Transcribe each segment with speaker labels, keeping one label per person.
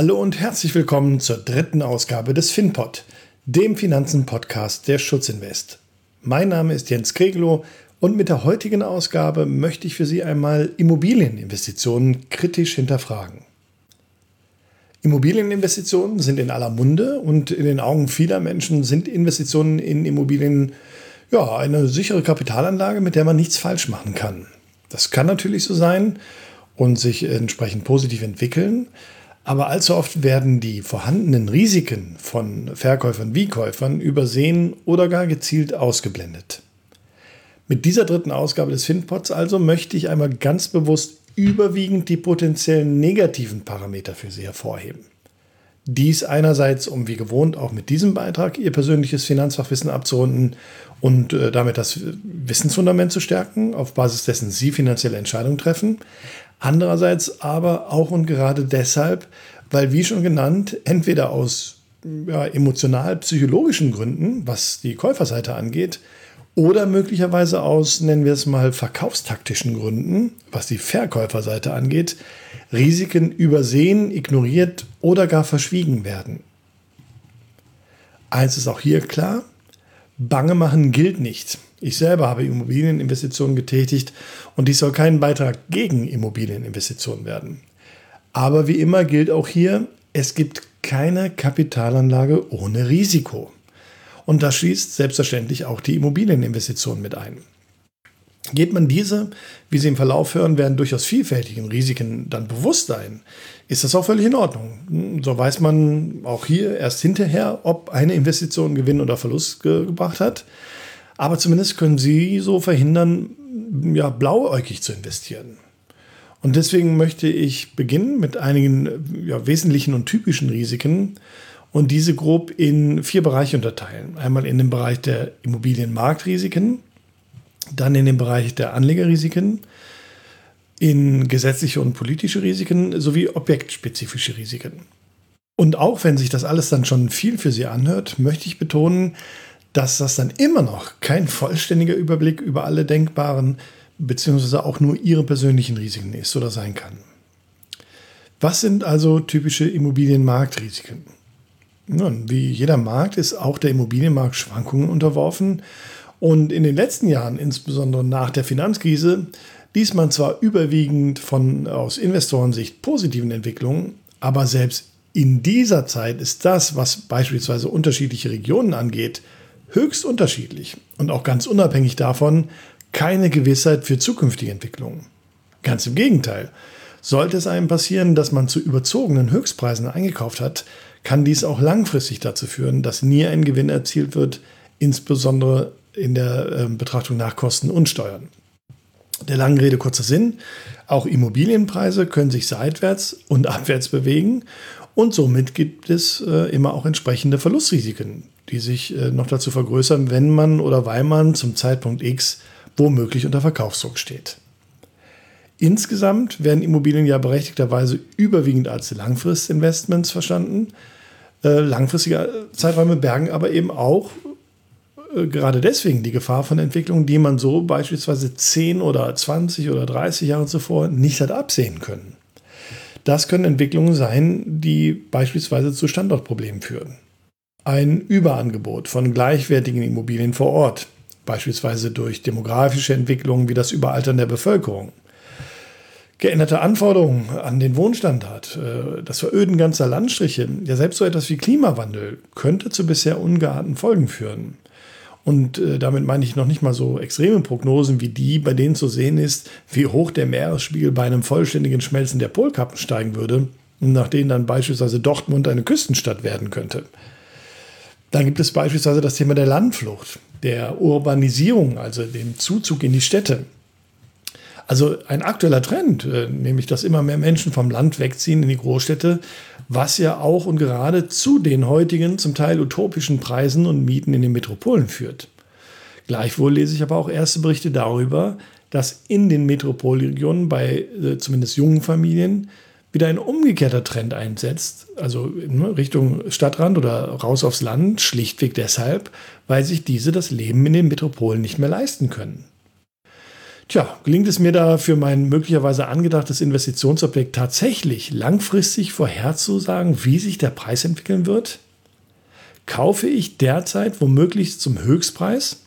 Speaker 1: Hallo und herzlich willkommen zur dritten Ausgabe des FinPod, dem Finanzen-Podcast der Schutzinvest. Mein Name ist Jens Kreglow und mit der heutigen Ausgabe möchte ich für Sie einmal Immobilieninvestitionen kritisch hinterfragen. Immobilieninvestitionen sind in aller Munde und in den Augen vieler Menschen sind Investitionen in Immobilien ja eine sichere Kapitalanlage, mit der man nichts falsch machen kann. Das kann natürlich so sein und sich entsprechend positiv entwickeln, aber allzu oft werden die vorhandenen Risiken von Verkäufern wie Käufern übersehen oder gar gezielt ausgeblendet. Mit dieser dritten Ausgabe des FinPods also möchte ich einmal ganz bewusst überwiegend die potenziellen negativen Parameter für Sie hervorheben. Dies einerseits, um wie gewohnt auch mit diesem Beitrag Ihr persönliches Finanzfachwissen abzurunden und äh, damit das Wissensfundament zu stärken, auf Basis dessen Sie finanzielle Entscheidungen treffen. Andererseits aber auch und gerade deshalb, weil, wie schon genannt, entweder aus ja, emotional-psychologischen Gründen, was die Käuferseite angeht, oder möglicherweise aus, nennen wir es mal, verkaufstaktischen Gründen, was die Verkäuferseite angeht, Risiken übersehen, ignoriert oder gar verschwiegen werden. Eins ist auch hier klar, Bange machen gilt nicht. Ich selber habe Immobilieninvestitionen getätigt und dies soll kein Beitrag gegen Immobilieninvestitionen werden. Aber wie immer gilt auch hier, es gibt keine Kapitalanlage ohne Risiko. Und das schließt selbstverständlich auch die Immobilieninvestitionen mit ein. Geht man diese, wie Sie im Verlauf hören werden, durchaus vielfältigen Risiken dann bewusst sein, ist das auch völlig in Ordnung. So weiß man auch hier erst hinterher, ob eine Investition Gewinn oder Verlust ge gebracht hat. Aber zumindest können Sie so verhindern, ja, blauäugig zu investieren. Und deswegen möchte ich beginnen mit einigen ja, wesentlichen und typischen Risiken und diese grob in vier Bereiche unterteilen. Einmal in den Bereich der Immobilienmarktrisiken, dann in den Bereich der Anlegerrisiken, in gesetzliche und politische Risiken sowie objektspezifische Risiken. Und auch wenn sich das alles dann schon viel für Sie anhört, möchte ich betonen, dass das dann immer noch kein vollständiger Überblick über alle denkbaren beziehungsweise auch nur Ihre persönlichen Risiken ist oder sein kann. Was sind also typische Immobilienmarktrisiken? Nun, wie jeder Markt ist auch der Immobilienmarkt Schwankungen unterworfen und in den letzten Jahren, insbesondere nach der Finanzkrise, ließ man zwar überwiegend von aus Investorensicht positiven Entwicklungen, aber selbst in dieser Zeit ist das, was beispielsweise unterschiedliche Regionen angeht, höchst unterschiedlich und auch ganz unabhängig davon keine Gewissheit für zukünftige Entwicklungen. Ganz im Gegenteil. Sollte es einem passieren, dass man zu überzogenen Höchstpreisen eingekauft hat, kann dies auch langfristig dazu führen, dass nie ein Gewinn erzielt wird, insbesondere in der äh, Betrachtung nach Kosten und Steuern. Der langen Rede kurzer Sinn, auch Immobilienpreise können sich seitwärts und abwärts bewegen und somit gibt es äh, immer auch entsprechende Verlustrisiken, die sich äh, noch dazu vergrößern, wenn man oder weil man zum Zeitpunkt X womöglich unter Verkaufsdruck steht. Insgesamt werden Immobilien ja berechtigterweise überwiegend als Langfristinvestments verstanden. Äh, langfristige Zeiträume bergen aber eben auch äh, gerade deswegen die Gefahr von Entwicklungen, die man so beispielsweise 10 oder 20 oder 30 Jahre zuvor nicht hat absehen können. Das können Entwicklungen sein, die beispielsweise zu Standortproblemen führen. Ein Überangebot von gleichwertigen Immobilien vor Ort, beispielsweise durch demografische Entwicklungen wie das Überaltern der Bevölkerung. Geänderte Anforderungen an den Wohnstandard, äh, das Veröden ganzer Landstriche, ja selbst so etwas wie Klimawandel könnte zu bisher ungeahnten Folgen führen. Und äh, damit meine ich noch nicht mal so extreme Prognosen wie die, bei denen zu sehen ist, wie hoch der Meeresspiegel bei einem vollständigen Schmelzen der Polkappen steigen würde nach denen dann beispielsweise Dortmund eine Küstenstadt werden könnte. Dann gibt es beispielsweise das Thema der Landflucht, der Urbanisierung, also dem Zuzug in die Städte. Also ein aktueller Trend, äh, nämlich dass immer mehr Menschen vom Land wegziehen in die Großstädte, was ja auch und gerade zu den heutigen zum Teil utopischen Preisen und Mieten in den Metropolen führt. Gleichwohl lese ich aber auch erste Berichte darüber, dass in den Metropolregionen bei äh, zumindest jungen Familien wieder ein umgekehrter Trend einsetzt, also in Richtung Stadtrand oder raus aufs Land, schlichtweg deshalb, weil sich diese das Leben in den Metropolen nicht mehr leisten können. Tja, gelingt es mir da für mein möglicherweise angedachtes Investitionsobjekt tatsächlich langfristig vorherzusagen, wie sich der Preis entwickeln wird? Kaufe ich derzeit womöglich zum Höchstpreis?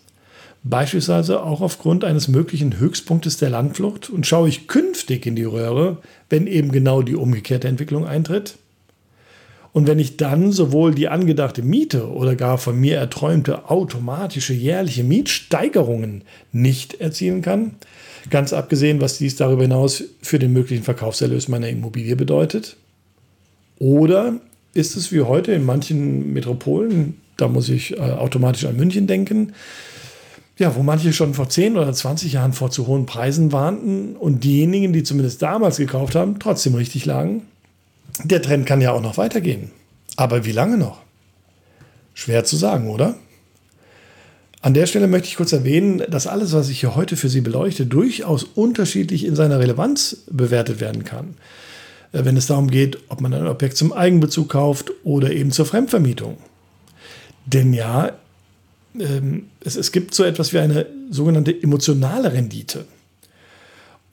Speaker 1: Beispielsweise auch aufgrund eines möglichen Höchstpunktes der Landflucht und schaue ich künftig in die Röhre, wenn eben genau die umgekehrte Entwicklung eintritt? Und wenn ich dann sowohl die angedachte Miete oder gar von mir erträumte automatische jährliche Mietsteigerungen nicht erzielen kann, ganz abgesehen, was dies darüber hinaus für den möglichen Verkaufserlös meiner Immobilie bedeutet? Oder ist es wie heute in manchen Metropolen, da muss ich äh, automatisch an München denken, ja, wo manche schon vor 10 oder 20 Jahren vor zu hohen Preisen warnten und diejenigen, die zumindest damals gekauft haben, trotzdem richtig lagen? Der Trend kann ja auch noch weitergehen. Aber wie lange noch? Schwer zu sagen, oder? An der Stelle möchte ich kurz erwähnen, dass alles, was ich hier heute für Sie beleuchte, durchaus unterschiedlich in seiner Relevanz bewertet werden kann. Äh, wenn es darum geht, ob man ein Objekt zum Eigenbezug kauft oder eben zur Fremdvermietung. Denn ja, ähm, es, es gibt so etwas wie eine sogenannte emotionale Rendite.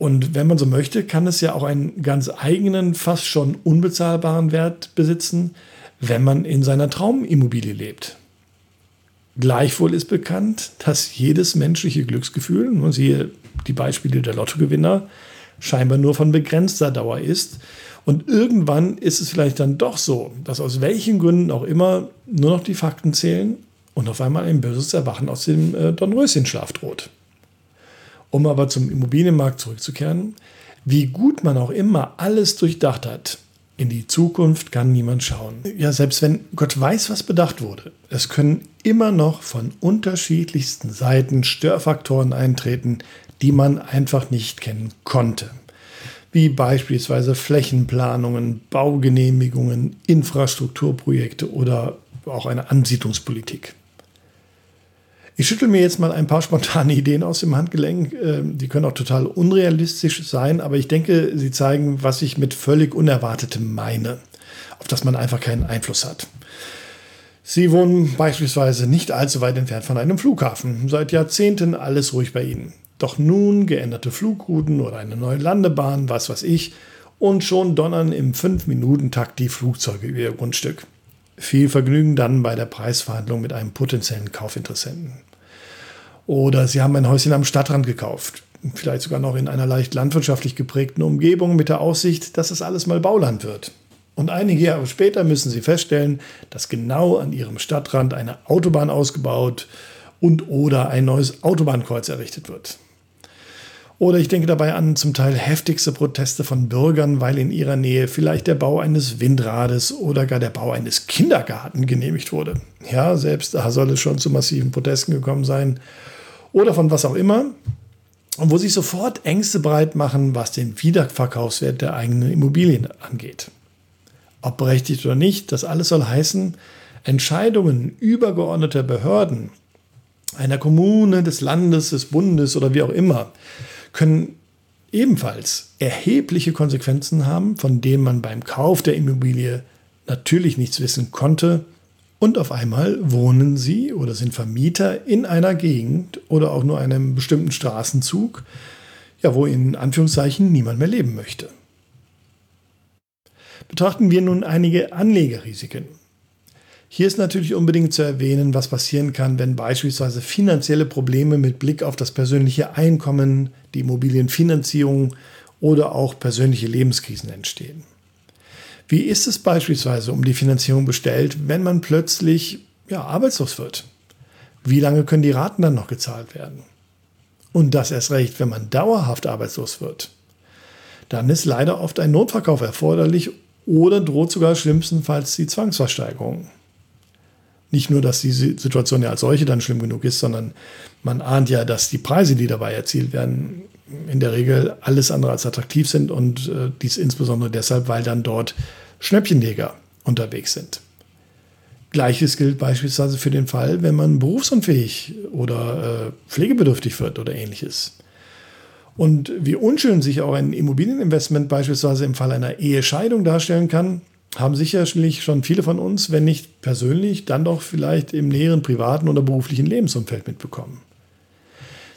Speaker 1: Und wenn man so möchte, kann es ja auch einen ganz eigenen, fast schon unbezahlbaren Wert besitzen, wenn man in seiner Traumimmobilie lebt. Gleichwohl ist bekannt, dass jedes menschliche Glücksgefühl, und siehe die Beispiele der Lottogewinner, scheinbar nur von begrenzter Dauer ist. Und irgendwann ist es vielleicht dann doch so, dass aus welchen Gründen auch immer nur noch die Fakten zählen und auf einmal ein böses Erwachen aus dem äh, Dornröschenschlaf droht. Um aber zum Immobilienmarkt zurückzukehren, wie gut man auch immer alles durchdacht hat, in die Zukunft kann niemand schauen. Ja, selbst wenn Gott weiß, was bedacht wurde, es können immer noch von unterschiedlichsten Seiten Störfaktoren eintreten, die man einfach nicht kennen konnte. Wie beispielsweise Flächenplanungen, Baugenehmigungen, Infrastrukturprojekte oder auch eine Ansiedlungspolitik. Ich schüttel mir jetzt mal ein paar spontane Ideen aus dem Handgelenk. Ähm, die können auch total unrealistisch sein, aber ich denke, sie zeigen, was ich mit völlig Unerwartetem meine, auf das man einfach keinen Einfluss hat. Sie wohnen beispielsweise nicht allzu weit entfernt von einem Flughafen. Seit Jahrzehnten alles ruhig bei Ihnen. Doch nun geänderte Flugrouten oder eine neue Landebahn, was weiß ich, und schon donnern im 5-Minuten-Takt die Flugzeuge über Ihr Grundstück. Viel Vergnügen dann bei der Preisverhandlung mit einem potenziellen Kaufinteressenten. Oder Sie haben ein Häuschen am Stadtrand gekauft, vielleicht sogar noch in einer leicht landwirtschaftlich geprägten Umgebung mit der Aussicht, dass es alles mal Bauland wird. Und einige Jahre später müssen Sie feststellen, dass genau an Ihrem Stadtrand eine Autobahn ausgebaut und oder ein neues Autobahnkreuz errichtet wird. Oder ich denke dabei an zum Teil heftigste Proteste von Bürgern, weil in ihrer Nähe vielleicht der Bau eines Windrades oder gar der Bau eines Kindergarten genehmigt wurde. Ja, selbst da soll es schon zu massiven Protesten gekommen sein oder von was auch immer. Und wo sich sofort Ängste breit machen, was den Wiederverkaufswert der eigenen Immobilien angeht. Ob berechtigt oder nicht, das alles soll heißen, Entscheidungen übergeordneter Behörden, einer Kommune, des Landes, des Bundes oder wie auch immer, können ebenfalls erhebliche Konsequenzen haben, von denen man beim Kauf der Immobilie natürlich nichts wissen konnte und auf einmal wohnen sie oder sind Vermieter in einer Gegend oder auch nur einem bestimmten Straßenzug, ja, wo in Anführungszeichen niemand mehr leben möchte. Betrachten wir nun einige Anlegerrisiken. Hier ist natürlich unbedingt zu erwähnen, was passieren kann, wenn beispielsweise finanzielle Probleme mit Blick auf das persönliche Einkommen, die Immobilienfinanzierung oder auch persönliche Lebenskrisen entstehen. Wie ist es beispielsweise um die Finanzierung bestellt, wenn man plötzlich ja, arbeitslos wird? Wie lange können die Raten dann noch gezahlt werden? Und das erst recht, wenn man dauerhaft arbeitslos wird. Dann ist leider oft ein Notverkauf erforderlich oder droht sogar schlimmstenfalls die Zwangsversteigerung. Nicht nur, dass die Situation ja als solche dann schlimm genug ist, sondern man ahnt ja, dass die Preise, die dabei erzielt werden, in der Regel alles andere als attraktiv sind und äh, dies insbesondere deshalb, weil dann dort Schnäppchenjäger unterwegs sind. Gleiches gilt beispielsweise für den Fall, wenn man berufsunfähig oder äh, pflegebedürftig wird oder ähnliches. Und wie unschön sich auch ein Immobilieninvestment beispielsweise im Fall einer Ehescheidung darstellen kann, haben sicherlich schon viele von uns, wenn nicht persönlich, dann doch vielleicht im näheren privaten oder beruflichen Lebensumfeld mitbekommen.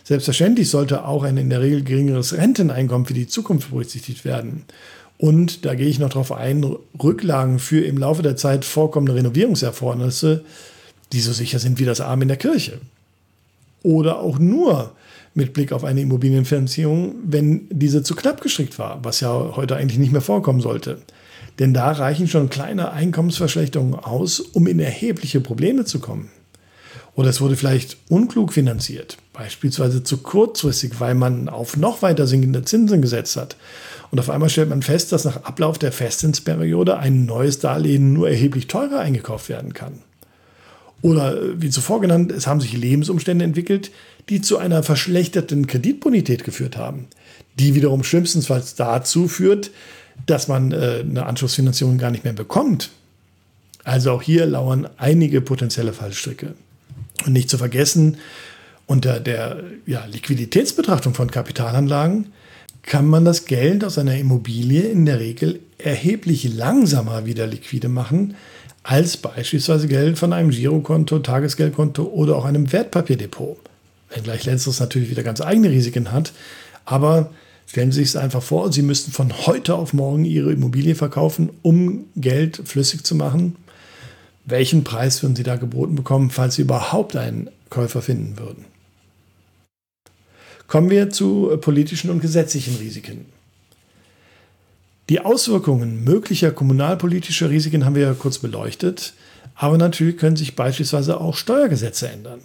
Speaker 1: Selbstverständlich sollte auch ein in der Regel geringeres Renteneinkommen für die Zukunft berücksichtigt werden. Und da gehe ich noch darauf ein, Rücklagen für im Laufe der Zeit vorkommende Renovierungserfordernisse, die so sicher sind wie das Arm in der Kirche. Oder auch nur mit Blick auf eine Immobilienfinanzierung, wenn diese zu knapp gestrickt war, was ja heute eigentlich nicht mehr vorkommen sollte. Denn da reichen schon kleine Einkommensverschlechterungen aus, um in erhebliche Probleme zu kommen. Oder es wurde vielleicht unklug finanziert, beispielsweise zu kurzfristig, weil man auf noch weiter sinkende Zinsen gesetzt hat. Und auf einmal stellt man fest, dass nach Ablauf der Festzinsperiode ein neues Darlehen nur erheblich teurer eingekauft werden kann. Oder wie zuvor genannt, es haben sich Lebensumstände entwickelt, die zu einer verschlechterten Kreditbonität geführt haben, die wiederum schlimmstenfalls dazu führt, dass man äh, eine Anschlussfinanzierung gar nicht mehr bekommt. Also auch hier lauern einige potenzielle Fallstricke. Und nicht zu vergessen, unter der ja, Liquiditätsbetrachtung von Kapitalanlagen kann man das Geld aus einer Immobilie in der Regel erheblich langsamer wieder liquide machen, als beispielsweise Geld von einem Girokonto, Tagesgeldkonto oder auch einem Wertpapierdepot. Wenngleich letzteres natürlich wieder ganz eigene Risiken hat. Aber stellen Sie sich es einfach vor, Sie müssten von heute auf morgen Ihre Immobilie verkaufen, um Geld flüssig zu machen. Welchen Preis würden Sie da geboten bekommen, falls Sie überhaupt einen Käufer finden würden? Kommen wir zu politischen und gesetzlichen Risiken. Die Auswirkungen möglicher kommunalpolitischer Risiken haben wir ja kurz beleuchtet, aber natürlich können sich beispielsweise auch Steuergesetze ändern.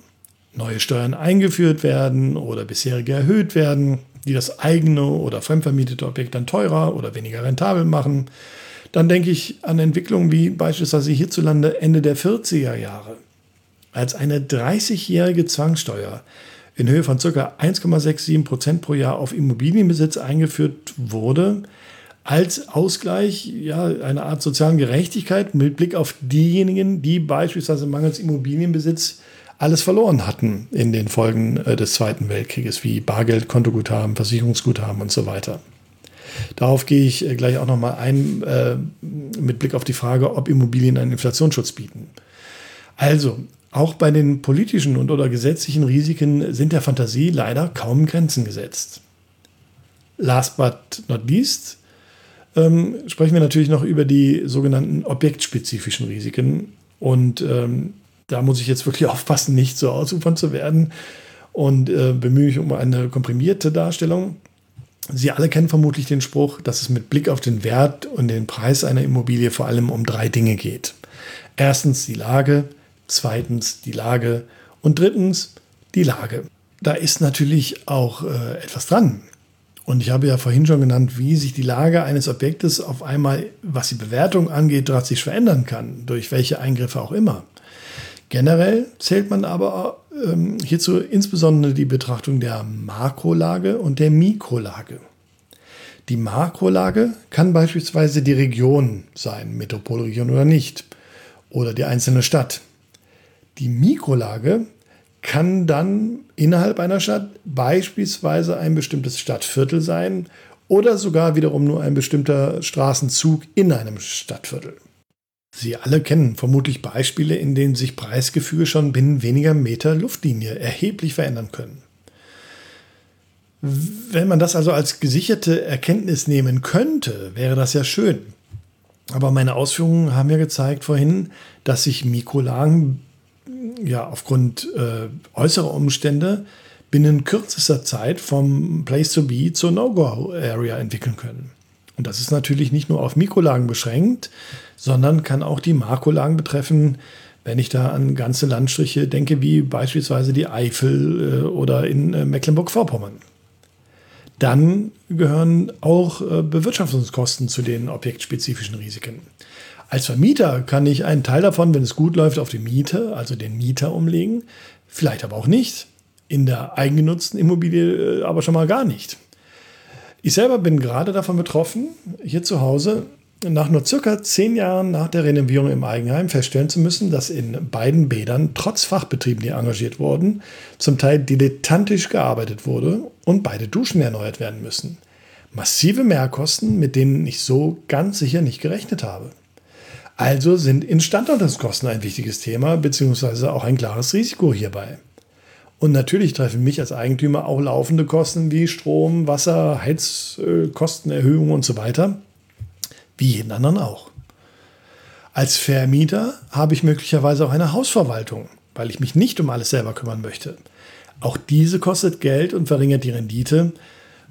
Speaker 1: Neue Steuern eingeführt werden oder bisherige erhöht werden, die das eigene oder fremdvermietete Objekt dann teurer oder weniger rentabel machen. Dann denke ich an Entwicklungen wie beispielsweise hierzulande Ende der 40er Jahre, als eine 30-jährige Zwangssteuer in Höhe von ca. 1,67 Prozent pro Jahr auf Immobilienbesitz eingeführt wurde, als Ausgleich, ja, eine Art sozialen Gerechtigkeit mit Blick auf diejenigen, die beispielsweise mangels Immobilienbesitz alles verloren hatten in den Folgen äh, des Zweiten Weltkrieges, wie Bargeld, Kontoguthaben, Versicherungsguthaben und so weiter. Darauf gehe ich äh, gleich auch nochmal ein, äh, mit Blick auf die Frage, ob Immobilien einen Inflationsschutz bieten. Also, auch bei den politischen und oder gesetzlichen Risiken sind der Fantasie leider kaum Grenzen gesetzt. Last but not least ähm, sprechen wir natürlich noch über die sogenannten objektspezifischen Risiken. Und ähm, da muss ich jetzt wirklich aufpassen, nicht so ausufern zu werden und äh, bemühe mich um eine komprimierte Darstellung. Sie alle kennen vermutlich den Spruch, dass es mit Blick auf den Wert und den Preis einer Immobilie vor allem um drei Dinge geht. Erstens die Lage, zweitens die Lage und drittens die Lage. Da ist natürlich auch äh, etwas dran. Und ich habe ja vorhin schon genannt, wie sich die Lage eines Objektes auf einmal, was die Bewertung angeht, drastisch verändern kann, durch welche Eingriffe auch immer. Generell zählt man aber ähm, hierzu insbesondere die Betrachtung der Makrolage und der Mikrolage. Die Makrolage kann beispielsweise die Region sein, Metropolregion oder nicht, oder die einzelne Stadt. Die Mikrolage kann dann innerhalb einer Stadt beispielsweise ein bestimmtes Stadtviertel sein oder sogar wiederum nur ein bestimmter Straßenzug in einem Stadtviertel. Sie alle kennen vermutlich Beispiele, in denen sich Preisgefüge schon binnen weniger Meter Luftlinie erheblich verändern können. Wenn man das also als gesicherte Erkenntnis nehmen könnte, wäre das ja schön. Aber meine Ausführungen haben ja gezeigt vorhin, dass sich Mikrolagen ja aufgrund äh, äußerer Umstände binnen kürzester Zeit vom Place to Be zur No-Go-Area entwickeln können. Und das ist natürlich nicht nur auf Mikrolagen beschränkt, sondern kann auch die Makrolagen betreffen, wenn ich da an ganze Landstriche denke, wie beispielsweise die Eifel äh, oder in äh, Mecklenburg-Vorpommern. Dann gehören auch äh, Bewirtschaftungskosten zu den objektspezifischen Risiken. Als Vermieter kann ich einen Teil davon, wenn es gut läuft, auf die Miete, also den Mieter umlegen, vielleicht aber auch nicht. In der eigengenutzten Immobilie aber schon mal gar nicht. Ich selber bin gerade davon betroffen, hier zu Hause nach nur circa zehn Jahren nach der Renovierung im Eigenheim feststellen zu müssen, dass in beiden Bädern trotz Fachbetrieben, die engagiert wurden, zum Teil dilettantisch gearbeitet wurde und beide Duschen erneuert werden müssen. Massive Mehrkosten, mit denen ich so ganz sicher nicht gerechnet habe. Also sind Instandhaltungskosten ein wichtiges Thema, beziehungsweise auch ein klares Risiko hierbei. Und natürlich treffen mich als Eigentümer auch laufende Kosten wie Strom, Wasser, Heizkostenerhöhungen und so weiter, wie jeden anderen auch. Als Vermieter habe ich möglicherweise auch eine Hausverwaltung, weil ich mich nicht um alles selber kümmern möchte. Auch diese kostet Geld und verringert die Rendite,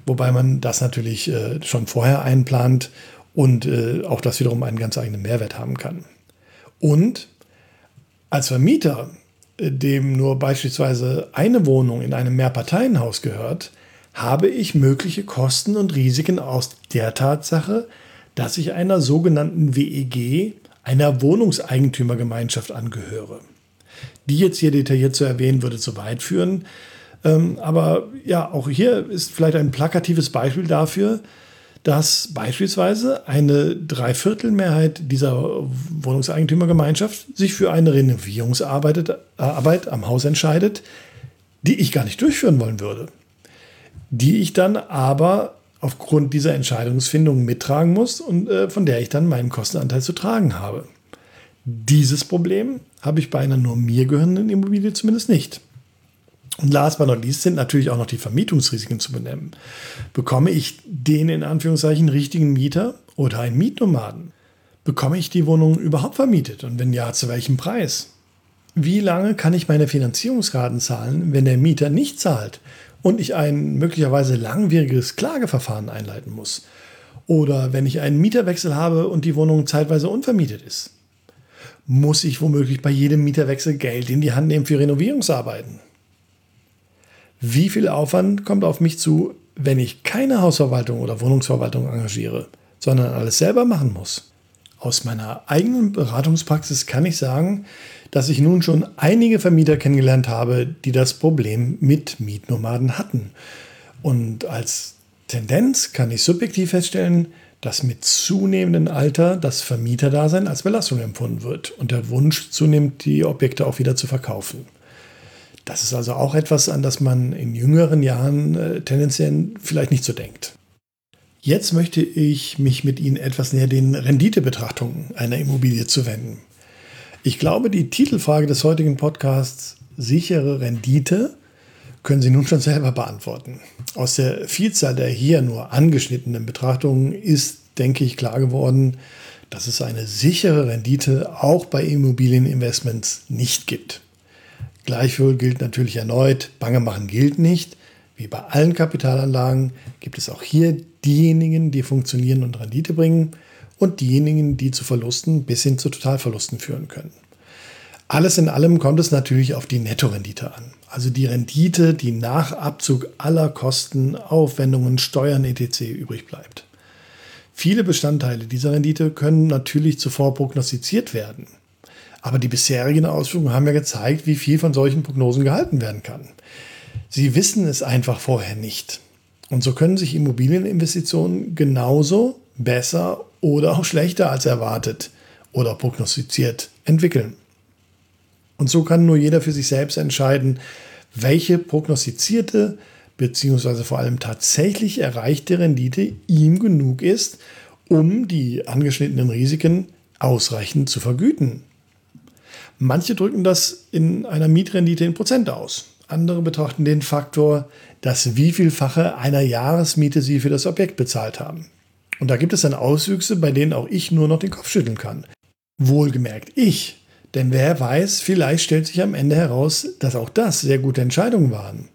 Speaker 1: wobei man das natürlich äh, schon vorher einplant und äh, auch das wiederum einen ganz eigenen Mehrwert haben kann. Und als Vermieter, dem nur beispielsweise eine Wohnung in einem Mehrparteienhaus gehört, habe ich mögliche Kosten und Risiken aus der Tatsache, dass ich einer sogenannten WEG, einer Wohnungseigentümergemeinschaft angehöre. Die jetzt hier detailliert zu erwähnen, würde zu weit führen. Ähm, aber ja, auch hier ist vielleicht ein plakatives Beispiel dafür, dass beispielsweise eine Dreiviertelmehrheit dieser Wohnungseigentümergemeinschaft sich für eine Renovierungsarbeit Arbeit am Haus entscheidet, die ich gar nicht durchführen wollen würde. Die ich dann aber aufgrund dieser Entscheidungsfindung mittragen muss und äh, von der ich dann meinen Kostenanteil zu tragen habe. Dieses Problem habe ich bei einer nur mir gehörenden Immobilie zumindest nicht. Und last but not least sind natürlich auch noch die Vermietungsrisiken zu benennen. Bekomme ich den in Anführungszeichen richtigen Mieter oder einen Mietnomaden? Bekomme ich die Wohnung überhaupt vermietet und wenn ja, zu welchem Preis? Wie lange kann ich meine Finanzierungsraten zahlen, wenn der Mieter nicht zahlt und ich ein möglicherweise langwieriges Klageverfahren einleiten muss? Oder wenn ich einen Mieterwechsel habe und die Wohnung zeitweise unvermietet ist? Muss ich womöglich bei jedem Mieterwechsel Geld in die Hand nehmen für Renovierungsarbeiten? Wie viel Aufwand kommt auf mich zu, wenn ich keine Hausverwaltung oder Wohnungsverwaltung engagiere, sondern alles selber machen muss? Aus meiner eigenen Beratungspraxis kann ich sagen, dass ich nun schon einige Vermieter kennengelernt habe, die das Problem mit Mietnomaden hatten. Und als Tendenz kann ich subjektiv feststellen, dass mit zunehmendem Alter das Vermieterdasein als Belastung empfunden wird und der Wunsch zunimmt, die Objekte auch wieder zu verkaufen. Das ist also auch etwas, an das man in jüngeren Jahren äh, tendenziell vielleicht nicht so denkt. Jetzt möchte ich mich mit Ihnen etwas näher den Renditebetrachtungen einer Immobilie zu wenden. Ich glaube, die Titelfrage des heutigen Podcasts sichere Rendite können Sie nun schon selber beantworten. Aus der Vielzahl der hier nur angeschnittenen Betrachtungen ist, denke ich, klar geworden, dass es eine sichere Rendite auch bei Immobilieninvestments nicht gibt. Gleichwohl gilt natürlich erneut, Bange machen gilt nicht. Wie bei allen Kapitalanlagen gibt es auch hier diejenigen, die funktionieren und Rendite bringen und diejenigen, die zu Verlusten bis hin zu Totalverlusten führen können. Alles in allem kommt es natürlich auf die Nettorendite an. Also die Rendite, die nach Abzug aller Kosten, Aufwendungen, Steuern etc. übrig bleibt. Viele Bestandteile dieser Rendite können natürlich zuvor prognostiziert werden. Aber die bisherigen Ausführungen haben ja gezeigt, wie viel von solchen Prognosen gehalten werden kann. Sie wissen es einfach vorher nicht. Und so können sich Immobilieninvestitionen genauso besser oder auch schlechter als erwartet oder prognostiziert entwickeln. Und so kann nur jeder für sich selbst entscheiden, welche prognostizierte bzw. vor allem tatsächlich erreichte Rendite ihm genug ist, um die angeschnittenen Risiken ausreichend zu vergüten. Manche drücken das in einer Mietrendite in Prozent aus. Andere betrachten den Faktor, das wievielfache einer Jahresmiete sie für das Objekt bezahlt haben. Und da gibt es dann Auswüchse, bei denen auch ich nur noch den Kopf schütteln kann. Wohlgemerkt ich, denn wer weiß, vielleicht stellt sich am Ende heraus, dass auch das sehr gute Entscheidungen waren.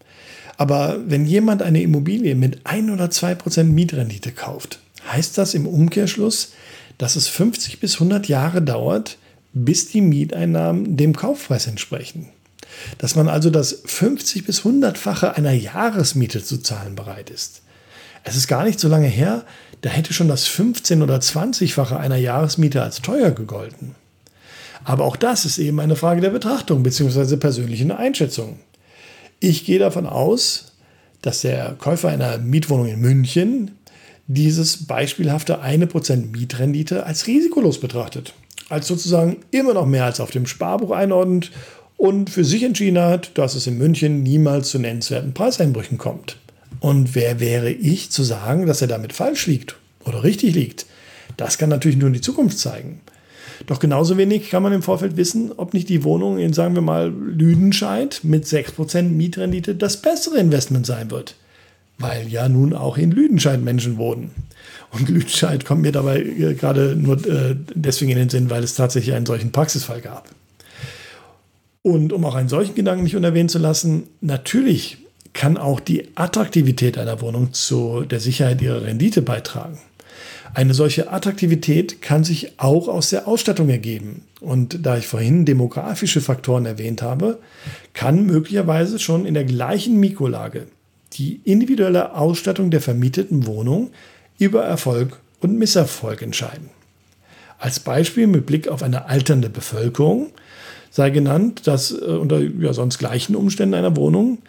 Speaker 1: Aber wenn jemand eine Immobilie mit 1 oder 2 Prozent Mietrendite kauft, heißt das im Umkehrschluss, dass es 50 bis 100 Jahre dauert, bis die Mieteinnahmen dem Kaufpreis entsprechen. Dass man also das 50 bis 100-fache einer Jahresmiete zu zahlen bereit ist. Es ist gar nicht so lange her, da hätte schon das 15 oder 20-fache einer Jahresmiete als teuer gegolten. Aber auch das ist eben eine Frage der Betrachtung bzw. persönlichen Einschätzung. Ich gehe davon aus, dass der Käufer einer Mietwohnung in München dieses beispielhafte 1% Mietrendite als risikolos betrachtet als sozusagen immer noch mehr als auf dem Sparbuch einordnet und für sich entschieden hat, dass es in München niemals zu nennenswerten Preiseinbrüchen kommt. Und wer wäre ich zu sagen, dass er damit falsch liegt oder richtig liegt? Das kann natürlich nur die Zukunft zeigen. Doch genauso wenig kann man im Vorfeld wissen, ob nicht die Wohnung in, sagen wir mal, Lüdenscheid mit 6% Mietrendite das bessere Investment sein wird. Weil ja nun auch in Lüdenscheid Menschen wohnen. Und Lüdenscheid kommt mir dabei äh, gerade nur äh, deswegen in den Sinn, weil es tatsächlich einen solchen Praxisfall gab. Und um auch einen solchen Gedanken nicht unerwähnt zu lassen, natürlich kann auch die Attraktivität einer Wohnung zu der Sicherheit ihrer Rendite beitragen. Eine solche Attraktivität kann sich auch aus der Ausstattung ergeben. Und da ich vorhin demografische Faktoren erwähnt habe, kann möglicherweise schon in der gleichen Mikrolage die individuelle Ausstattung der vermieteten Wohnung über Erfolg und Misserfolg entscheiden. Als Beispiel mit Blick auf eine alternde Bevölkerung sei genannt, dass äh, unter ja, sonst gleichen Umständen einer Wohnung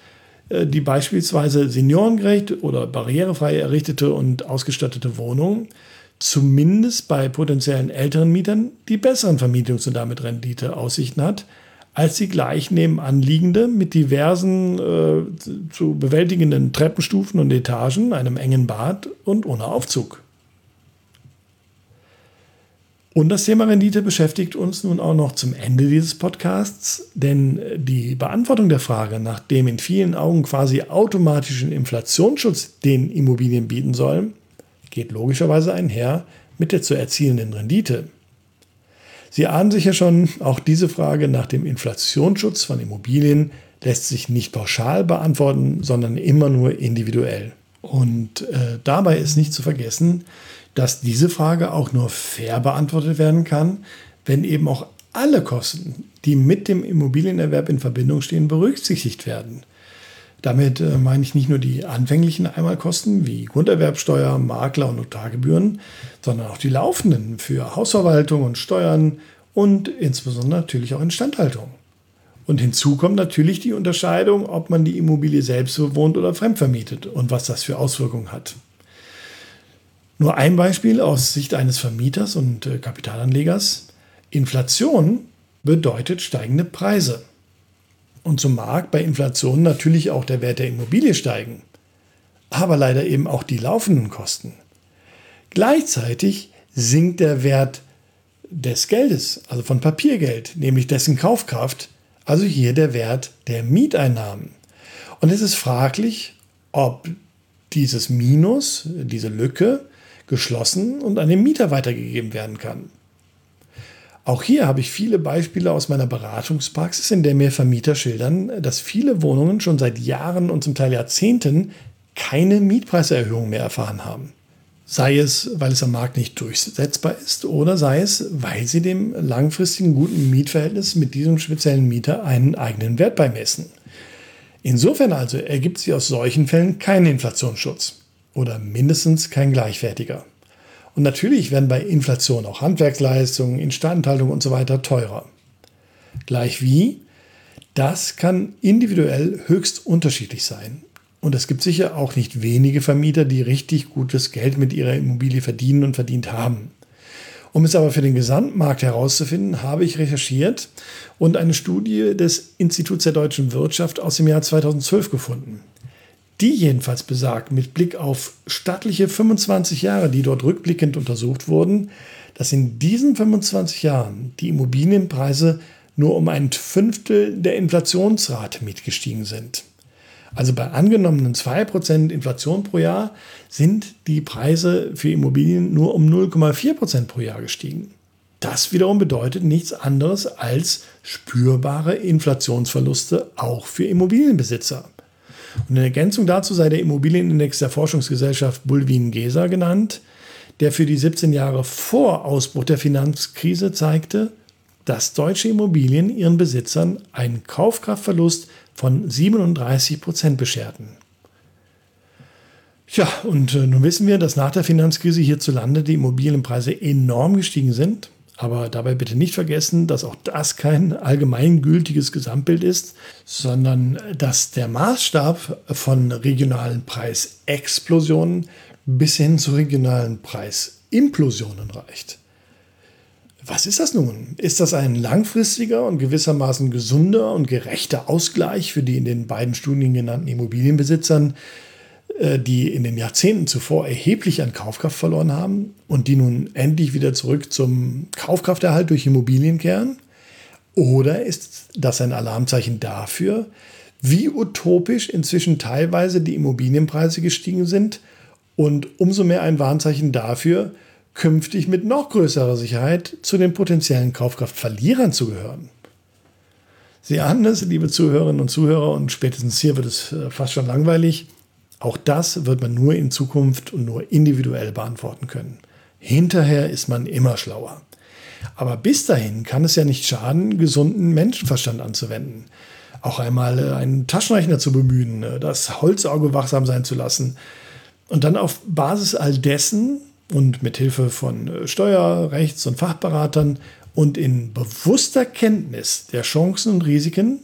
Speaker 1: äh, die beispielsweise seniorengerecht oder barrierefrei errichtete und ausgestattete Wohnung zumindest bei potenziellen älteren Mietern die besseren Vermietungs- und damit Renditeaussichten hat, als die gleich nebenan liegende mit diversen äh, zu bewältigenden Treppenstufen und Etagen, einem engen Bad und ohne Aufzug. Und das Thema Rendite beschäftigt uns nun auch noch zum Ende dieses Podcasts, denn die Beantwortung der Frage nach dem in vielen Augen quasi automatischen Inflationsschutz, den Immobilien bieten sollen, geht logischerweise einher mit der zu erzielenden Rendite. Sie ahnen sich ja schon, auch diese Frage nach dem Inflationsschutz von Immobilien lässt sich nicht pauschal beantworten, sondern immer nur individuell. Und äh, dabei ist nicht zu vergessen, dass diese Frage auch nur fair beantwortet werden kann, wenn eben auch alle Kosten, die mit dem Immobilienerwerb in Verbindung stehen, berücksichtigt werden. Damit äh, meine ich nicht nur die anfänglichen Einmalkosten wie Grunderwerbsteuer, Makler und Notargebühren, sondern auch die laufenden für Hausverwaltung und Steuern und insbesondere natürlich auch Instandhaltung. Und hinzu kommt natürlich die Unterscheidung, ob man die Immobilie selbst bewohnt oder fremdvermietet und was das für Auswirkungen hat. Nur ein Beispiel aus Sicht eines Vermieters und äh, Kapitalanlegers. Inflation bedeutet steigende Preise. Und so mag bei Inflation natürlich auch der Wert der Immobilie steigen, aber leider eben auch die laufenden Kosten. Gleichzeitig sinkt der Wert des Geldes, also von Papiergeld, nämlich dessen Kaufkraft, also hier der Wert der Mieteinnahmen. Und es ist fraglich, ob dieses Minus, diese Lücke, geschlossen und an den Mieter weitergegeben werden kann. Auch hier habe ich viele Beispiele aus meiner Beratungspraxis, in der mir Vermieter schildern, dass viele Wohnungen schon seit Jahren und zum Teil Jahrzehnten keine Mietpreiserhöhung mehr erfahren haben. Sei es, weil es am Markt nicht durchsetzbar ist oder sei es, weil sie dem langfristigen guten Mietverhältnis mit diesem speziellen Mieter einen eigenen Wert beimessen. Insofern also ergibt sich aus solchen Fällen keinen Inflationsschutz oder mindestens kein gleichwertiger. Und natürlich werden bei Inflation auch Handwerksleistungen, Instandhaltung und so weiter teurer. Gleich wie, das kann individuell höchst unterschiedlich sein. Und es gibt sicher auch nicht wenige Vermieter, die richtig gutes Geld mit ihrer Immobilie verdienen und verdient haben. Um es aber für den Gesamtmarkt herauszufinden, habe ich recherchiert und eine Studie des Instituts der deutschen Wirtschaft aus dem Jahr 2012 gefunden die jedenfalls besagt, mit Blick auf stattliche 25 Jahre, die dort rückblickend untersucht wurden, dass in diesen 25 Jahren die Immobilienpreise nur um ein Fünftel der Inflationsrate mitgestiegen sind. Also bei angenommenen 2% Inflation pro Jahr sind die Preise für Immobilien nur um 0,4% pro Jahr gestiegen. Das wiederum bedeutet nichts anderes als spürbare Inflationsverluste auch für Immobilienbesitzer. Und in Ergänzung dazu sei der Immobilienindex der Forschungsgesellschaft Bulwin-Gesa genannt, der für die 17 Jahre vor Ausbruch der Finanzkrise zeigte, dass deutsche Immobilien ihren Besitzern einen Kaufkraftverlust von 37 Prozent bescherten. Ja, und äh, nun wissen wir, dass nach der Finanzkrise hierzulande die Immobilienpreise enorm gestiegen sind. Aber dabei bitte nicht vergessen, dass auch das kein allgemeingültiges Gesamtbild ist, sondern dass der Maßstab von regionalen Preisexplosionen bis hin zu regionalen Preisimplosionen reicht. Was ist das nun? Ist das ein langfristiger und gewissermaßen gesunder und gerechter Ausgleich für die in den beiden Studien genannten Immobilienbesitzern, die in den Jahrzehnten zuvor erheblich an Kaufkraft verloren haben und die nun endlich wieder zurück zum Kaufkrafterhalt durch Immobilien kehren? Oder ist das ein Alarmzeichen dafür, wie utopisch inzwischen teilweise die Immobilienpreise gestiegen sind und umso mehr ein Warnzeichen dafür, künftig mit noch größerer Sicherheit zu den potenziellen Kaufkraftverlierern zu gehören? Sie ahnen es, liebe Zuhörerinnen und Zuhörer, und spätestens hier wird es äh, fast schon langweilig. Auch das wird man nur in Zukunft und nur individuell beantworten können. Hinterher ist man immer schlauer. Aber bis dahin kann es ja nicht schaden, gesunden Menschenverstand anzuwenden. Auch einmal äh, einen Taschenrechner zu bemühen, äh, das Holzauge wachsam sein zu lassen und dann auf Basis all dessen und mit Hilfe von Steuer-, Rechts- und Fachberatern und in bewusster Kenntnis der Chancen und Risiken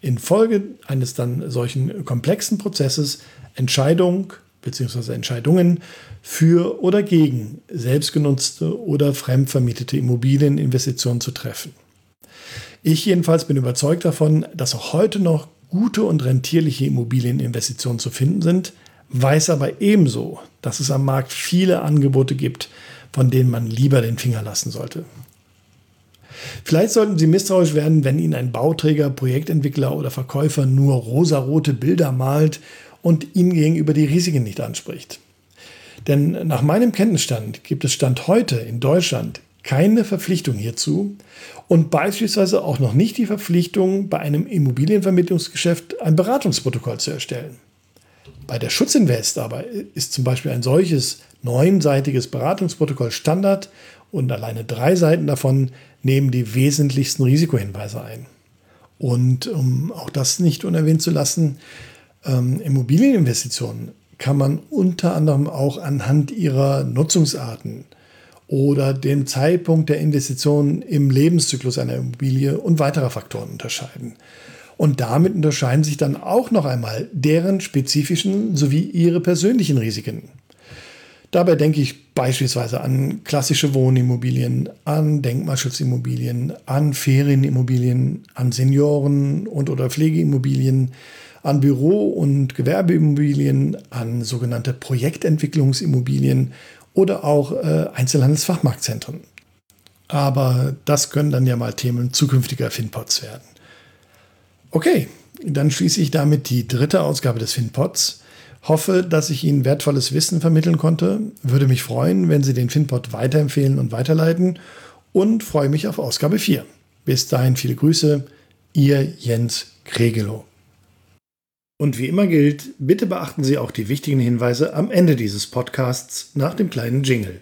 Speaker 1: infolge eines dann solchen komplexen Prozesses Entscheidung bzw. Entscheidungen für oder gegen selbstgenutzte oder fremdvermietete Immobilieninvestitionen zu treffen. Ich jedenfalls bin überzeugt davon, dass auch heute noch gute und rentierliche Immobilieninvestitionen zu finden sind, weiß aber ebenso, dass es am Markt viele Angebote gibt, von denen man lieber den Finger lassen sollte. Vielleicht sollten Sie misstrauisch werden, wenn Ihnen ein Bauträger, Projektentwickler oder Verkäufer nur rosarote Bilder malt und Ihnen gegenüber die Risiken nicht anspricht. Denn nach meinem Kenntnisstand gibt es Stand heute in Deutschland keine Verpflichtung hierzu und beispielsweise auch noch nicht die Verpflichtung, bei einem Immobilienvermittlungsgeschäft ein Beratungsprotokoll zu erstellen. Bei der Schutzinvest aber ist zum Beispiel ein solches neunseitiges Beratungsprotokoll Standard und alleine drei Seiten davon nehmen die wesentlichsten Risikohinweise ein. Und um auch das nicht unerwähnt zu lassen, ähm, Immobilieninvestitionen kann man unter anderem auch anhand ihrer Nutzungsarten oder dem Zeitpunkt der Investition im Lebenszyklus einer Immobilie und weiterer Faktoren unterscheiden. Und damit unterscheiden sich dann auch noch einmal deren spezifischen sowie ihre persönlichen Risiken. Dabei denke ich beispielsweise an klassische Wohnimmobilien, an Denkmalschutzimmobilien, an Ferienimmobilien, an Senioren- und oder Pflegeimmobilien, an Büro- und Gewerbeimmobilien, an sogenannte Projektentwicklungsimmobilien oder auch äh, Einzelhandelsfachmarktzentren. Aber das können dann ja mal Themen zukünftiger FinPods werden. Okay, dann schließe ich damit die dritte Ausgabe des FinPods. Hoffe, dass ich Ihnen wertvolles Wissen vermitteln konnte. Würde mich freuen, wenn Sie den FinPod weiterempfehlen und weiterleiten. Und freue mich auf Ausgabe 4. Bis dahin viele Grüße, Ihr Jens Kregelow. Und wie immer gilt, bitte beachten Sie auch die wichtigen Hinweise am Ende dieses Podcasts nach dem kleinen Jingle.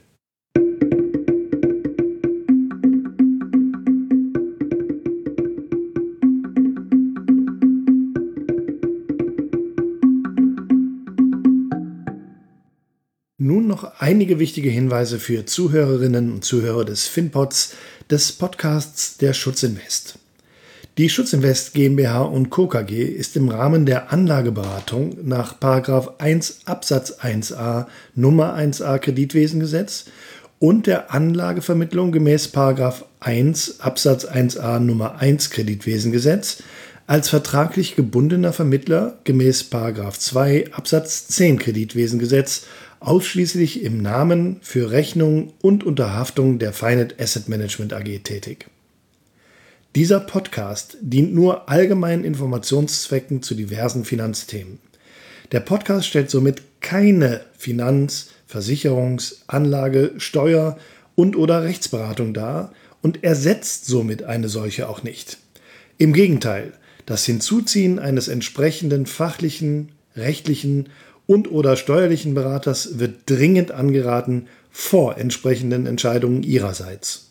Speaker 1: Nun noch einige wichtige Hinweise für Zuhörerinnen und Zuhörer des FinPods, des Podcasts der Schutzinvest. Die Schutzinvest GmbH und Co. KG ist im Rahmen der Anlageberatung nach 1 Absatz 1a Nummer 1a Kreditwesengesetz und der Anlagevermittlung gemäß 1 Absatz 1a Nummer 1 Kreditwesengesetz als vertraglich gebundener Vermittler gemäß 2 Absatz 10 Kreditwesengesetz ausschließlich im Namen für Rechnung und unter Haftung der Finet Asset Management AG tätig. Dieser Podcast dient nur allgemeinen Informationszwecken zu diversen Finanzthemen. Der Podcast stellt somit keine Finanz-, Versicherungs-, Anlage-, Steuer- und/oder Rechtsberatung dar und ersetzt somit eine solche auch nicht. Im Gegenteil, das Hinzuziehen eines entsprechenden fachlichen, rechtlichen und/oder steuerlichen Beraters wird dringend angeraten vor entsprechenden Entscheidungen Ihrerseits.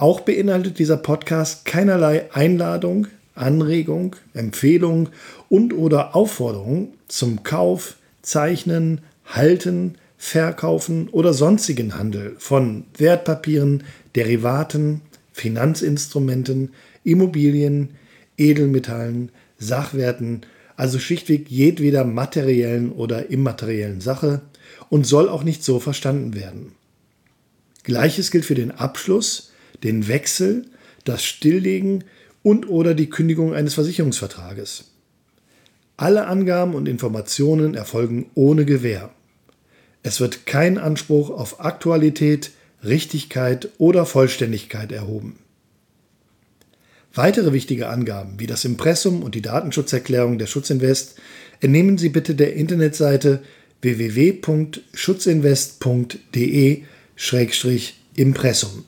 Speaker 1: Auch beinhaltet dieser Podcast keinerlei Einladung, Anregung, Empfehlung und oder Aufforderung zum Kauf, Zeichnen, Halten, Verkaufen oder sonstigen Handel von Wertpapieren, Derivaten, Finanzinstrumenten, Immobilien, Edelmetallen, Sachwerten, also schlichtweg jedweder materiellen oder immateriellen Sache und soll auch nicht so verstanden werden. Gleiches gilt für den Abschluss, den Wechsel, das Stilllegen und oder die Kündigung eines Versicherungsvertrages. Alle Angaben und Informationen erfolgen ohne Gewähr. Es wird kein Anspruch auf Aktualität, Richtigkeit oder Vollständigkeit erhoben. Weitere wichtige Angaben wie das Impressum und die Datenschutzerklärung der Schutzinvest entnehmen Sie bitte der Internetseite www.schutzinvest.de-impressum.